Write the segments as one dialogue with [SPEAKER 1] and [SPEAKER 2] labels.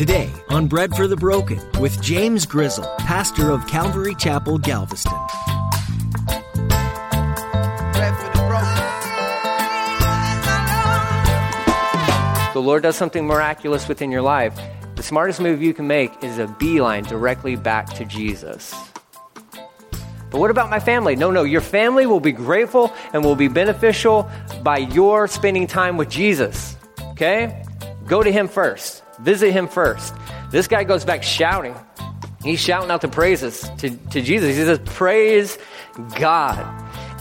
[SPEAKER 1] Today on Bread for the Broken with James Grizzle, pastor of Calvary Chapel, Galveston.
[SPEAKER 2] The Lord does something miraculous within your life. The smartest move you can make is a beeline directly back to Jesus. But what about my family? No, no, your family will be grateful and will be beneficial by your spending time with Jesus. Okay? Go to Him first, visit Him first. This guy goes back shouting. He's shouting out the praises to, to Jesus. He says, Praise God.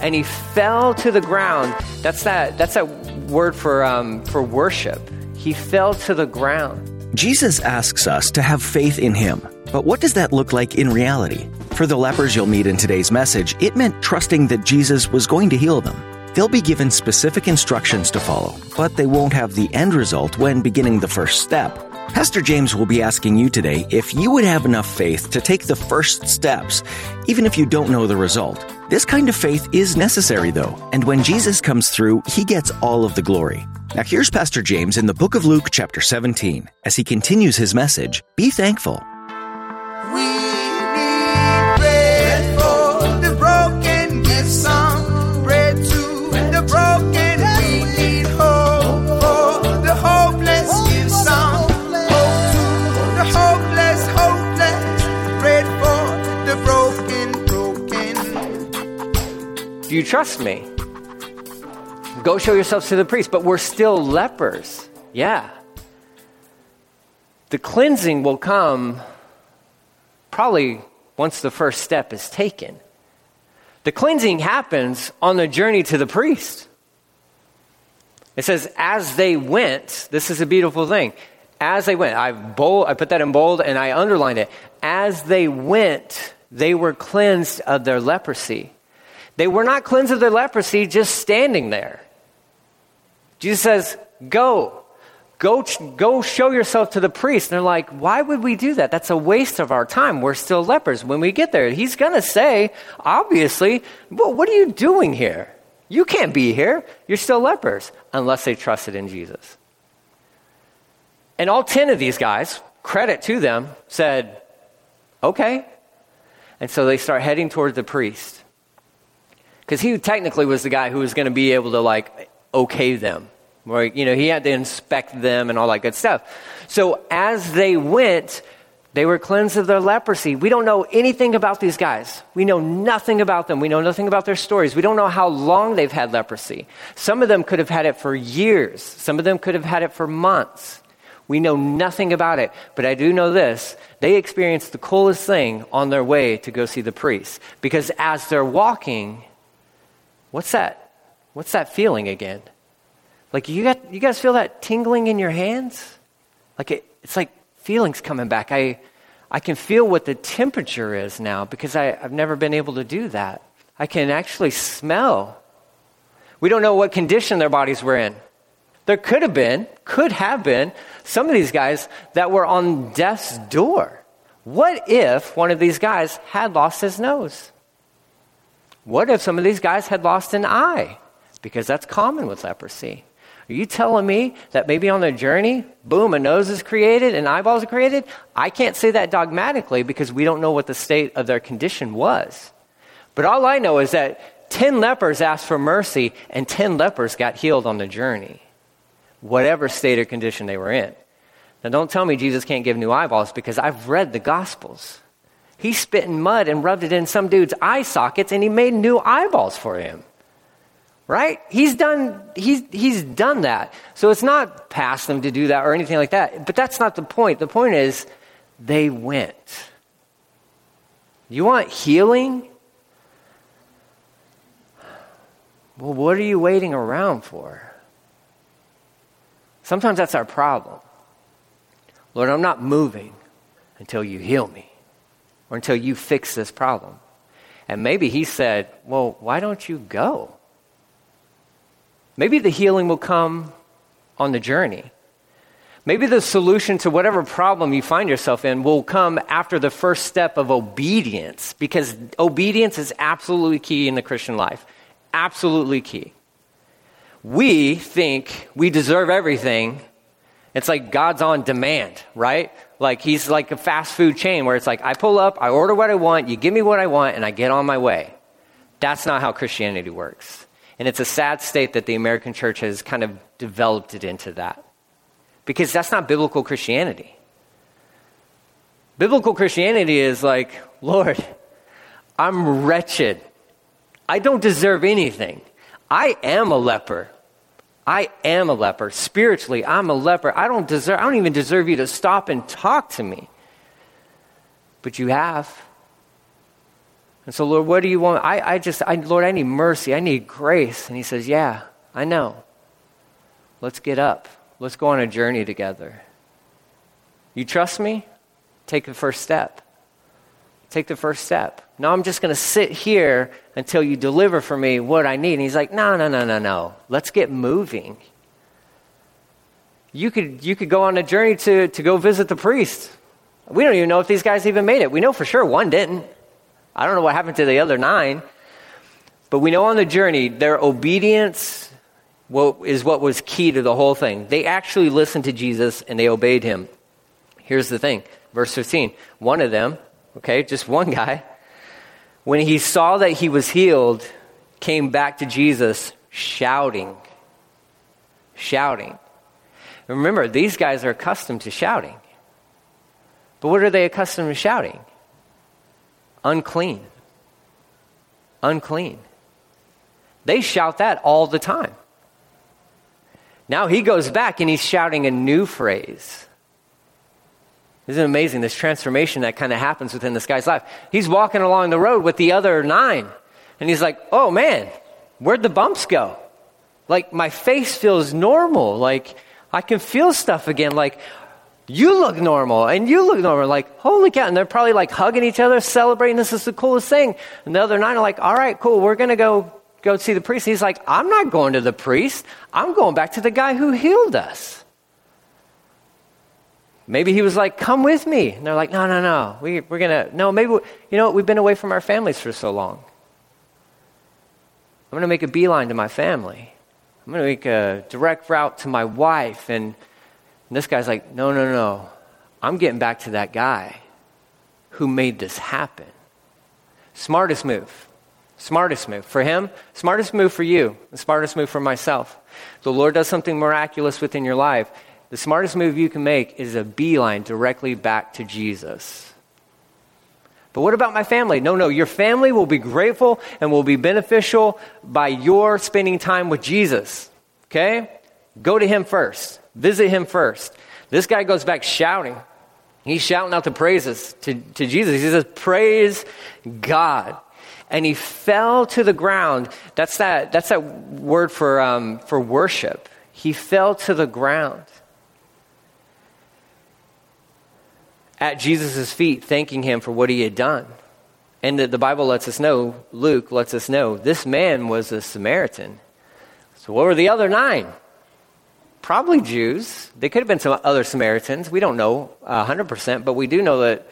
[SPEAKER 2] And he fell to the ground. That's that, that's that word for, um, for worship. He fell to the ground.
[SPEAKER 1] Jesus asks us to have faith in him. But what does that look like in reality? For the lepers you'll meet in today's message, it meant trusting that Jesus was going to heal them. They'll be given specific instructions to follow, but they won't have the end result when beginning the first step. Pastor James will be asking you today if you would have enough faith to take the first steps, even if you don't know the result. This kind of faith is necessary, though, and when Jesus comes through, he gets all of the glory. Now, here's Pastor James in the book of Luke, chapter 17, as he continues his message Be thankful.
[SPEAKER 2] Do you trust me? Go show yourselves to the priest, but we're still lepers. Yeah. The cleansing will come probably once the first step is taken. The cleansing happens on the journey to the priest. It says, as they went, this is a beautiful thing. As they went, I, bold, I put that in bold and I underlined it. As they went, they were cleansed of their leprosy. They were not cleansed of their leprosy just standing there. Jesus says, Go. Go, go show yourself to the priest. And they're like, why would we do that? That's a waste of our time. We're still lepers. When we get there, he's going to say, obviously, well, what are you doing here? You can't be here. You're still lepers unless they trusted in Jesus. And all 10 of these guys, credit to them, said, okay. And so they start heading towards the priest. Because he technically was the guy who was going to be able to, like, okay them. Where you know he had to inspect them and all that good stuff. So as they went they were cleansed of their leprosy. We don't know anything about these guys. We know nothing about them. We know nothing about their stories. We don't know how long they've had leprosy. Some of them could have had it for years. Some of them could have had it for months. We know nothing about it. But i do know this. They experienced the coolest thing on their way to go see the priest. Because as they're walking what's that what's that feeling again like you got you guys feel that tingling in your hands? Like it, it's like feelings coming back. I I can feel what the temperature is now because I, I've never been able to do that. I can actually smell. We don't know what condition their bodies were in. There could have been, could have been, some of these guys that were on death's door. What if one of these guys had lost his nose? What if some of these guys had lost an eye? Because that's common with leprosy. Are you telling me that maybe on their journey, boom, a nose is created and eyeballs are created? I can't say that dogmatically because we don't know what the state of their condition was. But all I know is that 10 lepers asked for mercy and 10 lepers got healed on the journey, whatever state or condition they were in. Now, don't tell me Jesus can't give new eyeballs because I've read the Gospels. He spit in mud and rubbed it in some dude's eye sockets and he made new eyeballs for him right? He's done, he's, he's done that. So it's not past them to do that or anything like that. But that's not the point. The point is, they went. You want healing? Well, what are you waiting around for? Sometimes that's our problem. Lord, I'm not moving until you heal me or until you fix this problem. And maybe he said, Well, why don't you go? Maybe the healing will come on the journey. Maybe the solution to whatever problem you find yourself in will come after the first step of obedience, because obedience is absolutely key in the Christian life. Absolutely key. We think we deserve everything, It's like God's on demand, right? Like he's like a fast food chain where it's like I pull up, I order what I want, you give me what I want, and I get on my way. That's not how Christianity works. And it's a sad state that the American church has kind of developed it into that. Because that's not biblical Christianity. Biblical Christianity is like, Lord, I'm wretched. I don't deserve anything. I am a leper. I am a leper. Spiritually, I'm a leper. I don't deserve I don't even deserve you to stop and talk to me. But you have. And so, Lord, what do you want? I, I just, I, Lord, I need mercy. I need grace. And he says, Yeah, I know. Let's get up. Let's go on a journey together. You trust me? Take the first step. Take the first step. No, I'm just going to sit here until you deliver for me what I need. And he's like, No, no, no, no, no. Let's get moving. You could, you could go on a journey to, to go visit the priest. We don't even know if these guys even made it. We know for sure one didn't. I don't know what happened to the other nine. But we know on the journey, their obedience is what was key to the whole thing. They actually listened to Jesus and they obeyed him. Here's the thing verse 15. One of them, okay, just one guy, when he saw that he was healed, came back to Jesus shouting. Shouting. remember, these guys are accustomed to shouting. But what are they accustomed to shouting? Unclean. Unclean. They shout that all the time. Now he goes back and he's shouting a new phrase. Isn't amazing this transformation that kind of happens within this guy's life? He's walking along the road with the other nine, and he's like, oh man, where'd the bumps go? Like, my face feels normal. Like, I can feel stuff again. Like, you look normal, and you look normal. Like, holy cow. And they're probably like hugging each other, celebrating. This is the coolest thing. And the other nine are like, all right, cool, we're going to go go see the priest. He's like, I'm not going to the priest. I'm going back to the guy who healed us. Maybe he was like, Come with me. And they're like, No, no, no. We, we're going to, no, maybe, you know, we've been away from our families for so long. I'm going to make a beeline to my family. I'm going to make a direct route to my wife. And, and this guy's like, No, no, no. I'm getting back to that guy who made this happen. Smartest move. Smartest move. For him, smartest move for you, the smartest move for myself. The Lord does something miraculous within your life the smartest move you can make is a beeline directly back to Jesus. But what about my family? No, no, your family will be grateful and will be beneficial by your spending time with Jesus. Okay? Go to him first. Visit him first. This guy goes back shouting. He's shouting out the praises to, to Jesus. He says, Praise God. And he fell to the ground. That's that, that's that word for, um, for worship. He fell to the ground. At Jesus' feet, thanking him for what he had done. And the, the Bible lets us know, Luke lets us know, this man was a Samaritan. So, what were the other nine? Probably Jews. They could have been some other Samaritans. We don't know uh, 100%, but we do know that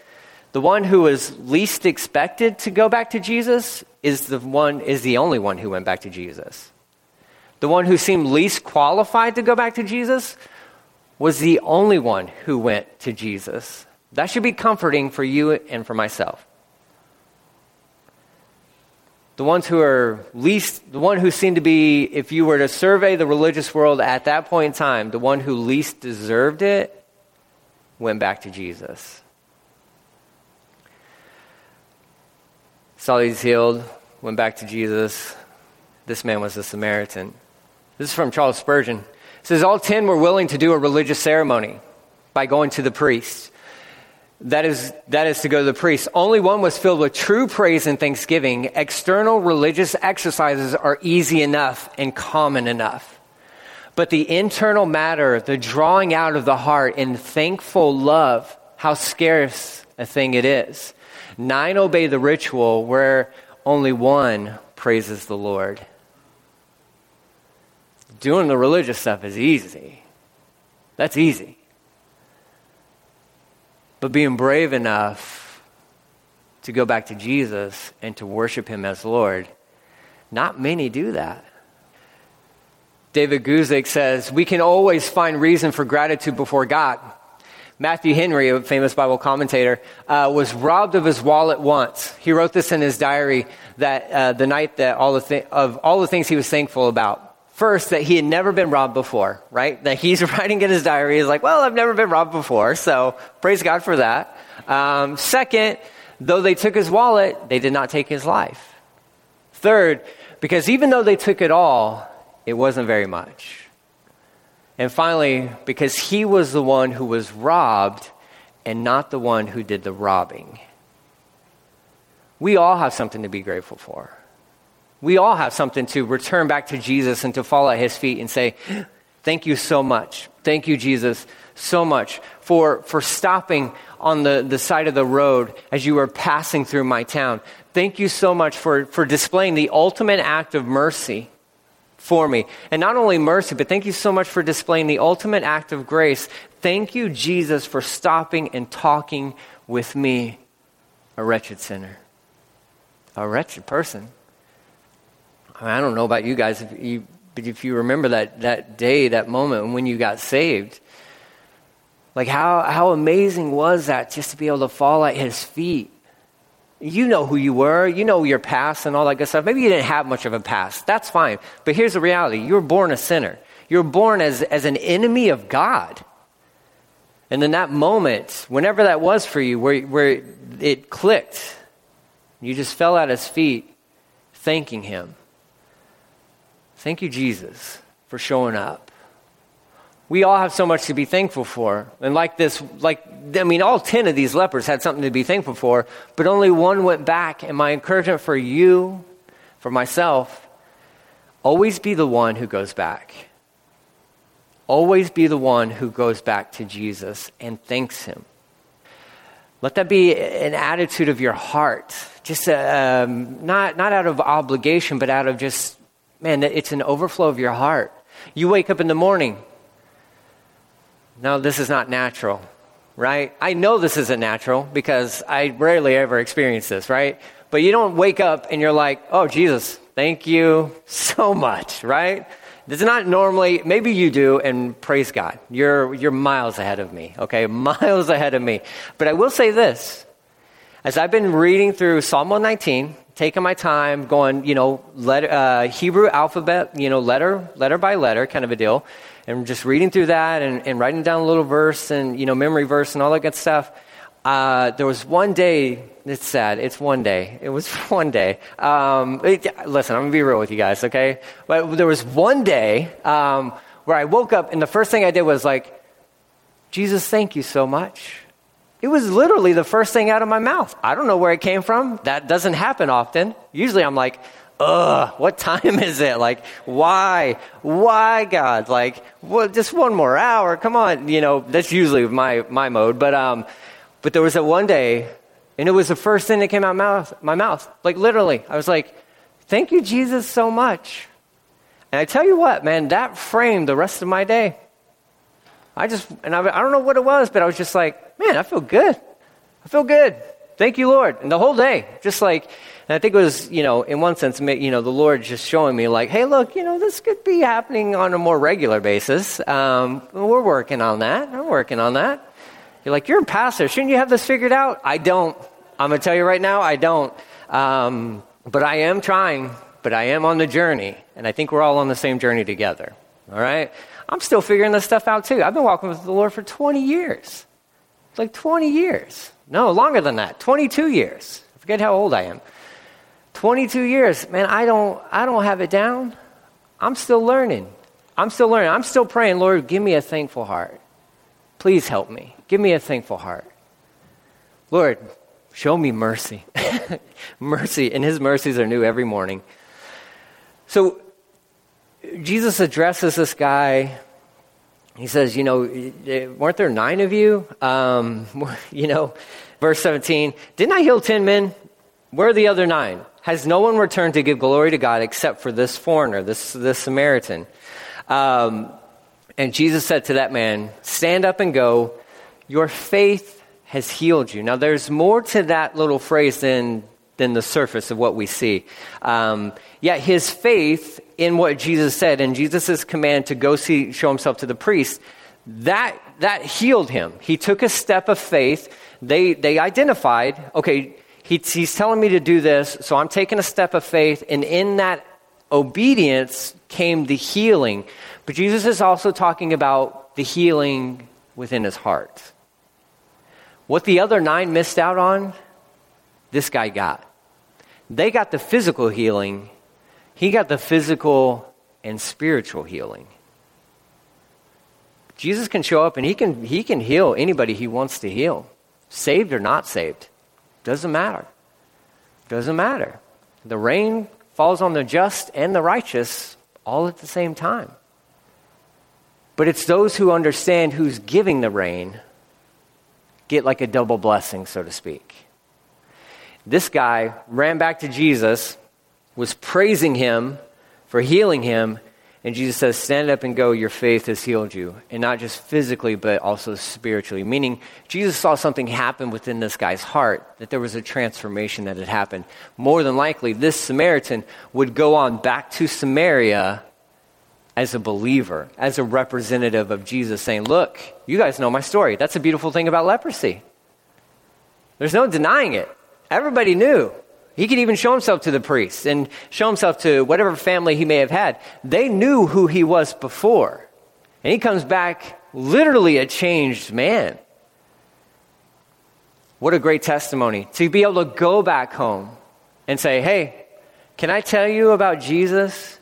[SPEAKER 2] the one who was least expected to go back to Jesus is the one is the only one who went back to Jesus. The one who seemed least qualified to go back to Jesus was the only one who went to Jesus. That should be comforting for you and for myself. The ones who are least, the one who seemed to be, if you were to survey the religious world at that point in time, the one who least deserved it went back to Jesus. Saw he's healed, went back to Jesus. This man was a Samaritan. This is from Charles Spurgeon. It says, All ten were willing to do a religious ceremony by going to the priest. That is, that is to go to the priest. Only one was filled with true praise and thanksgiving. External religious exercises are easy enough and common enough. But the internal matter, the drawing out of the heart in thankful love, how scarce a thing it is. Nine obey the ritual where only one praises the Lord. Doing the religious stuff is easy. That's easy. But being brave enough to go back to Jesus and to worship Him as Lord, not many do that. David Guzik says, We can always find reason for gratitude before God. Matthew Henry, a famous Bible commentator, uh, was robbed of his wallet once. He wrote this in his diary that uh, the night that all the thi- of all the things he was thankful about. First, that he had never been robbed before, right? That he's writing in his diary, he's like, well, I've never been robbed before, so praise God for that. Um, second, though they took his wallet, they did not take his life. Third, because even though they took it all, it wasn't very much. And finally, because he was the one who was robbed and not the one who did the robbing. We all have something to be grateful for. We all have something to return back to Jesus and to fall at his feet and say, Thank you so much. Thank you, Jesus, so much for, for stopping on the, the side of the road as you were passing through my town. Thank you so much for, for displaying the ultimate act of mercy for me. And not only mercy, but thank you so much for displaying the ultimate act of grace. Thank you, Jesus, for stopping and talking with me, a wretched sinner, a wretched person. I, don't know about you guys, if you, but if you remember that, that day, that moment when you got saved, like how, how amazing was that just to be able to fall at his feet you know who you were, you know your past and all that good stuff. Maybe you didn't have much of a past. That's fine. But here's the reality you were born a sinner, you were born as, as an enemy of God. And in that moment, whenever that was for you, where, where it clicked, you just fell at his feet, thanking him. Thank you, Jesus, for showing up we all have so much to be thankful for. And like this, like, I mean, all 10 of these lepers had something to be thankful for, but only one went back. And my encouragement for you, for myself, always be the one who goes back. Always be the one who goes back to Jesus and thanks him. Let that be an attitude of your heart. Just um, not, not out of obligation, but out of just, man, it's an overflow of your heart. You wake up in the morning, no, this is not natural, right? I know this isn't natural because I rarely ever experience this, right? But you don't wake up and you're like, oh, Jesus, thank you so much, right? This is not normally, maybe you do, and praise God. You're, you're miles ahead of me, okay? Miles ahead of me. But I will say this as I've been reading through Psalm 119, taking my time, going, you know, letter, uh, Hebrew alphabet, you know, letter, letter by letter kind of a deal and just reading through that and, and writing down a little verse and, you know, memory verse and all that good stuff. Uh, there was one day, it's sad, it's one day. It was one day. Um, it, listen, I'm going to be real with you guys, okay? But there was one day um, where I woke up and the first thing I did was like, Jesus, thank you so much. It was literally the first thing out of my mouth. I don't know where it came from. That doesn't happen often. Usually I'm like, ugh, what time is it? Like, why? Why, God? Like, well, just one more hour. Come on. You know, that's usually my, my mode. But, um, but there was that one day, and it was the first thing that came out of mouth, my mouth. Like, literally. I was like, thank you, Jesus, so much. And I tell you what, man, that framed the rest of my day. I just, and I, I don't know what it was, but I was just like, man, I feel good. I feel good. Thank you, Lord. And the whole day, just like, and I think it was, you know, in one sense, you know, the Lord just showing me, like, hey, look, you know, this could be happening on a more regular basis. Um, we're working on that. I'm working on that. You're like, you're a pastor. Shouldn't you have this figured out? I don't. I'm going to tell you right now, I don't. Um, but I am trying, but I am on the journey. And I think we're all on the same journey together. All right? I'm still figuring this stuff out too. I've been walking with the Lord for 20 years. Like 20 years. No, longer than that. 22 years. I forget how old I am. 22 years, man, I don't, I don't have it down. I'm still learning. I'm still learning. I'm still praying, Lord, give me a thankful heart. Please help me. Give me a thankful heart. Lord, show me mercy. mercy, and his mercies are new every morning. So Jesus addresses this guy. He says, You know, weren't there nine of you? Um, you know, verse 17, didn't I heal 10 men? Where are the other nine? has no one returned to give glory to God except for this foreigner, this, this Samaritan. Um, and Jesus said to that man, Stand up and go. Your faith has healed you. Now, there's more to that little phrase than than the surface of what we see. Um, yet his faith in what Jesus said and Jesus' command to go see, show himself to the priest, that, that healed him. He took a step of faith. They, they identified, okay, he, he's telling me to do this, so I'm taking a step of faith, and in that obedience came the healing. But Jesus is also talking about the healing within his heart. What the other nine missed out on, this guy got. They got the physical healing, he got the physical and spiritual healing. Jesus can show up and he can, he can heal anybody he wants to heal, saved or not saved. Doesn't matter. Doesn't matter. The rain falls on the just and the righteous all at the same time. But it's those who understand who's giving the rain get like a double blessing, so to speak. This guy ran back to Jesus, was praising him for healing him, and Jesus says, Stand up and go, your faith has healed you. And not just physically, but also spiritually. Meaning, Jesus saw something happen within this guy's heart, that there was a transformation that had happened. More than likely, this Samaritan would go on back to Samaria as a believer, as a representative of Jesus, saying, Look, you guys know my story. That's a beautiful thing about leprosy. There's no denying it. Everybody knew. He could even show himself to the priests and show himself to whatever family he may have had. They knew who he was before. And he comes back literally a changed man. What a great testimony to be able to go back home and say, Hey, can I tell you about Jesus?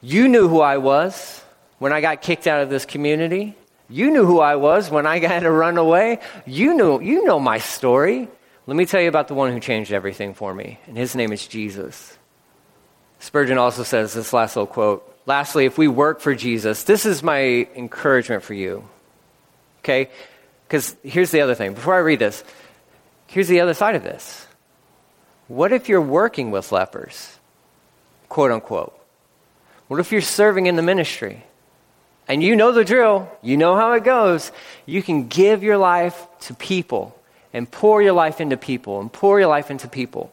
[SPEAKER 2] You knew who I was when I got kicked out of this community. You knew who I was when I had to run away. You knew, you know my story. Let me tell you about the one who changed everything for me, and his name is Jesus. Spurgeon also says this last little quote Lastly, if we work for Jesus, this is my encouragement for you. Okay? Because here's the other thing. Before I read this, here's the other side of this. What if you're working with lepers? Quote unquote. What if you're serving in the ministry? And you know the drill, you know how it goes. You can give your life to people and pour your life into people and pour your life into people.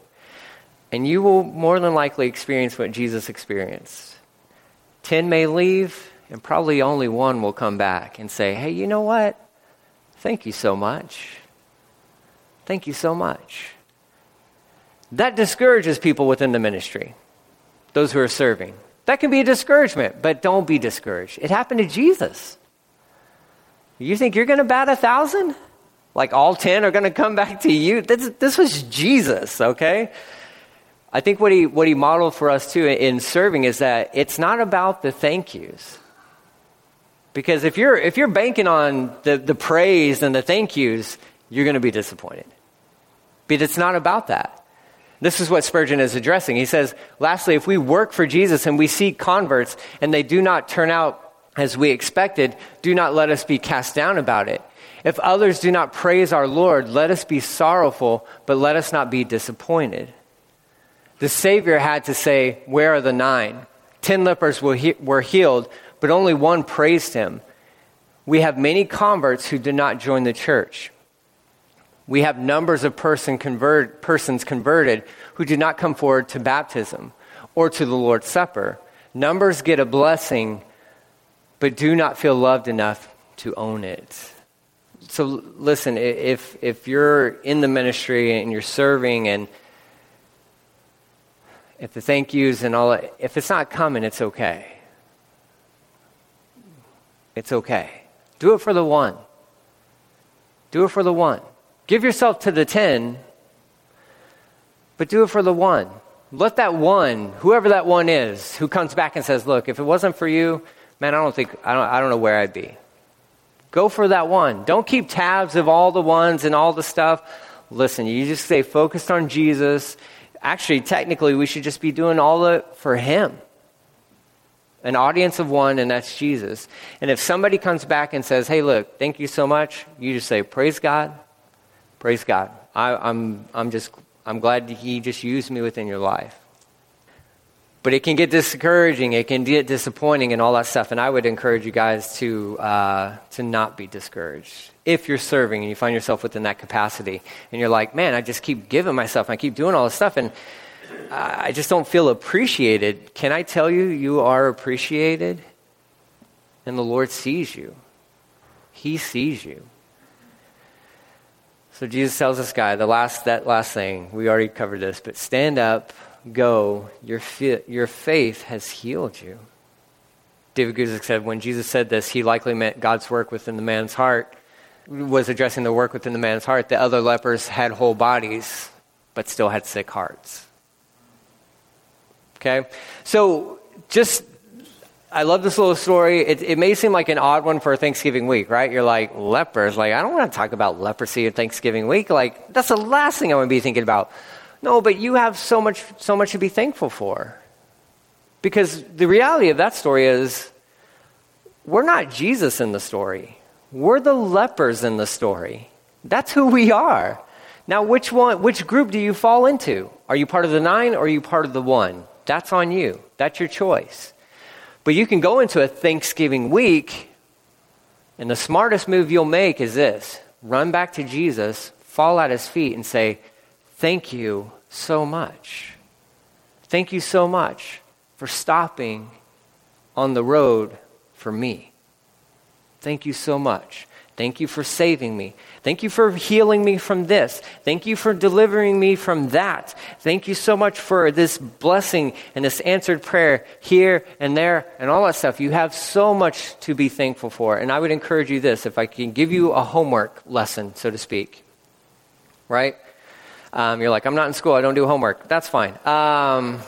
[SPEAKER 2] And you will more than likely experience what Jesus experienced. Ten may leave, and probably only one will come back and say, Hey, you know what? Thank you so much. Thank you so much. That discourages people within the ministry, those who are serving. That can be a discouragement, but don't be discouraged. It happened to Jesus. You think you're going to bat a thousand? Like all 10 are going to come back to you? This, this was Jesus, okay? I think what he, what he modeled for us too in serving is that it's not about the thank yous. Because if you're, if you're banking on the, the praise and the thank yous, you're going to be disappointed. But it's not about that. This is what Spurgeon is addressing. He says, lastly, if we work for Jesus and we see converts and they do not turn out as we expected, do not let us be cast down about it. If others do not praise our Lord, let us be sorrowful, but let us not be disappointed. The Savior had to say, Where are the nine? Ten lepers were, he- were healed, but only one praised him. We have many converts who did not join the church. We have numbers of person convert, persons converted who do not come forward to baptism or to the Lord's Supper. Numbers get a blessing, but do not feel loved enough to own it. So, listen, if, if you're in the ministry and you're serving, and if the thank yous and all, if it's not coming, it's okay. It's okay. Do it for the one. Do it for the one. Give yourself to the 10, but do it for the one. Let that one, whoever that one is, who comes back and says, Look, if it wasn't for you, man, I don't think, I don't, I don't know where I'd be. Go for that one. Don't keep tabs of all the ones and all the stuff. Listen, you just stay focused on Jesus. Actually, technically, we should just be doing all of it for Him. An audience of one, and that's Jesus. And if somebody comes back and says, Hey, look, thank you so much, you just say, Praise God. Praise God. I, I'm, I'm just I'm glad He just used me within your life. But it can get discouraging, it can get disappointing, and all that stuff. And I would encourage you guys to, uh, to not be discouraged. If you're serving and you find yourself within that capacity, and you're like, man, I just keep giving myself, I keep doing all this stuff, and I just don't feel appreciated. Can I tell you, you are appreciated? And the Lord sees you, He sees you. So Jesus tells this guy, the last, that last thing, we already covered this, but stand up, go, your, fi- your faith has healed you. David Guzik said when Jesus said this, he likely meant God's work within the man's heart, was addressing the work within the man's heart. The other lepers had whole bodies, but still had sick hearts. Okay? So just I love this little story. It, it, may seem like an odd one for Thanksgiving week, right? You're like, lepers. Like, I don't want to talk about leprosy at Thanksgiving week. Like, that's the last thing I want to be thinking about. No, but you have so much, so much to be thankful for. Because the reality of that story is we're not Jesus in the story. We're the lepers in the story. That's who we are. Now, which one, which group do you fall into? Are you part of the nine or are you part of the one? That's on you. That's your choice. But you can go into a Thanksgiving week, and the smartest move you'll make is this run back to Jesus, fall at his feet, and say, Thank you so much. Thank you so much for stopping on the road for me. Thank you so much. Thank you for saving me. Thank you for healing me from this. Thank you for delivering me from that. Thank you so much for this blessing and this answered prayer here and there and all that stuff. You have so much to be thankful for. And I would encourage you this if I can give you a homework lesson, so to speak, right? Um, you're like, I'm not in school, I don't do homework. That's fine. Um,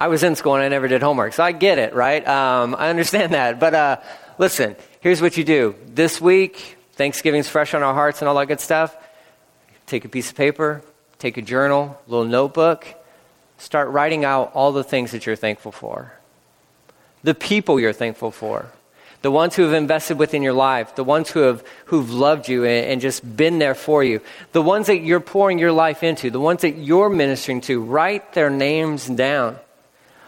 [SPEAKER 2] I was in school and I never did homework, so I get it, right? Um, I understand that. But uh, listen, here's what you do. This week, Thanksgiving's fresh on our hearts and all that good stuff. Take a piece of paper, take a journal, little notebook, start writing out all the things that you're thankful for. The people you're thankful for. The ones who have invested within your life, the ones who have who've loved you and, and just been there for you, the ones that you're pouring your life into, the ones that you're ministering to, write their names down.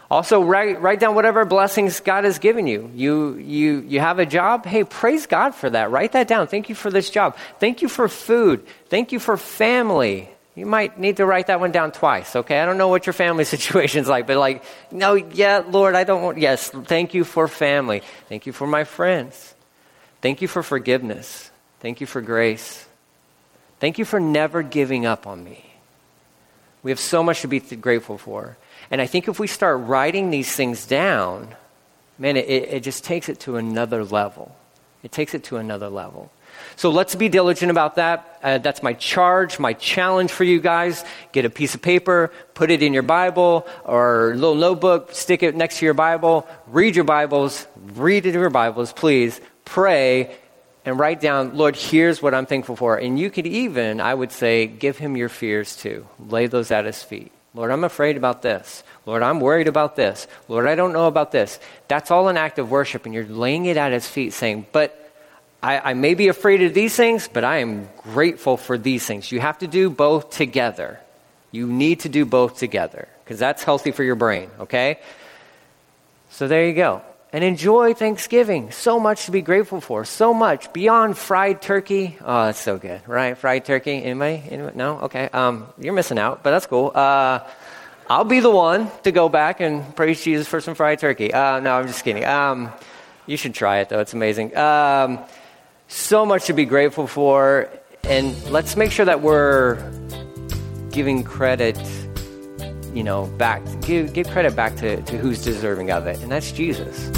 [SPEAKER 2] Also, write, write down whatever blessings God has given you. you. You you have a job? Hey, praise God for that. Write that down. Thank you for this job. Thank you for food. Thank you for family. You might need to write that one down twice, okay? I don't know what your family situation's like, but like, no, yeah, Lord, I don't want, yes, thank you for family. Thank you for my friends. Thank you for forgiveness. Thank you for grace. Thank you for never giving up on me. We have so much to be grateful for. And I think if we start writing these things down, man, it, it just takes it to another level. It takes it to another level. So let's be diligent about that. Uh, that's my charge, my challenge for you guys. Get a piece of paper, put it in your Bible or little notebook, stick it next to your Bible, read your Bibles, read it in your Bibles, please. Pray and write down, Lord, here's what I'm thankful for. And you could even, I would say, give him your fears too. Lay those at his feet. Lord, I'm afraid about this. Lord, I'm worried about this. Lord, I don't know about this. That's all an act of worship, and you're laying it at his feet saying, But I, I may be afraid of these things, but I am grateful for these things. You have to do both together. You need to do both together because that's healthy for your brain, okay? So there you go. And enjoy Thanksgiving. So much to be grateful for. So much beyond fried turkey. Oh, that's so good, right? Fried turkey. Anybody? Anybody? No? Okay. Um, you're missing out, but that's cool. Uh, I'll be the one to go back and praise Jesus for some fried turkey. Uh, no, I'm just kidding. Um, you should try it, though. It's amazing. Um, so much to be grateful for. And let's make sure that we're giving credit, you know, back. Give, give credit back to, to who's deserving of it, and that's Jesus.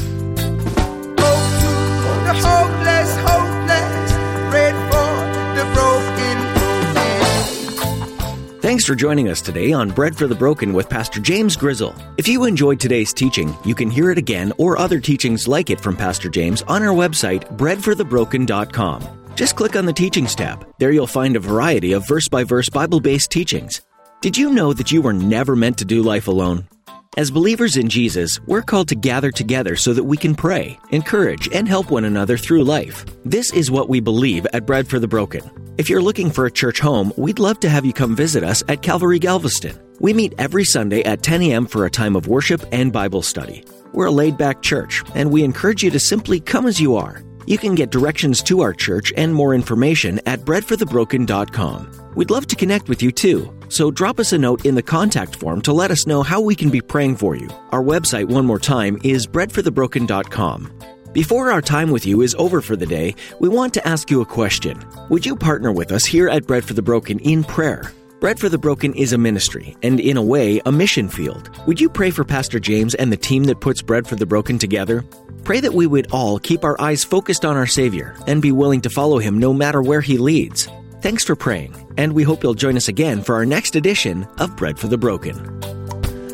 [SPEAKER 1] Thanks for joining us today on Bread for the Broken with Pastor James Grizzle. If you enjoyed today's teaching, you can hear it again or other teachings like it from Pastor James on our website, breadforthebroken.com. Just click on the Teachings tab. There you'll find a variety of verse by verse Bible based teachings. Did you know that you were never meant to do life alone? As believers in Jesus, we're called to gather together so that we can pray, encourage, and help one another through life. This is what we believe at Bread for the Broken. If you're looking for a church home, we'd love to have you come visit us at Calvary Galveston. We meet every Sunday at 10 a.m. for a time of worship and Bible study. We're a laid back church, and we encourage you to simply come as you are. You can get directions to our church and more information at breadforthebroken.com. We'd love to connect with you too, so drop us a note in the contact form to let us know how we can be praying for you. Our website, one more time, is breadforthebroken.com. Before our time with you is over for the day, we want to ask you a question. Would you partner with us here at Bread for the Broken in prayer? Bread for the Broken is a ministry, and in a way, a mission field. Would you pray for Pastor James and the team that puts Bread for the Broken together? Pray that we would all keep our eyes focused on our Savior and be willing to follow Him no matter where He leads. Thanks for praying, and we hope you'll join us again for our next edition of Bread for the Broken.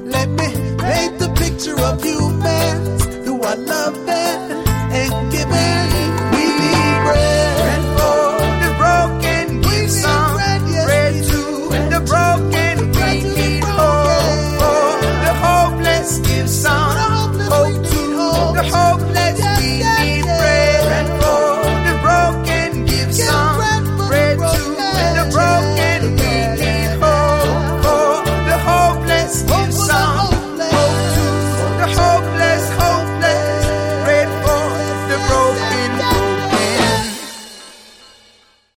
[SPEAKER 3] Let me paint the picture of humans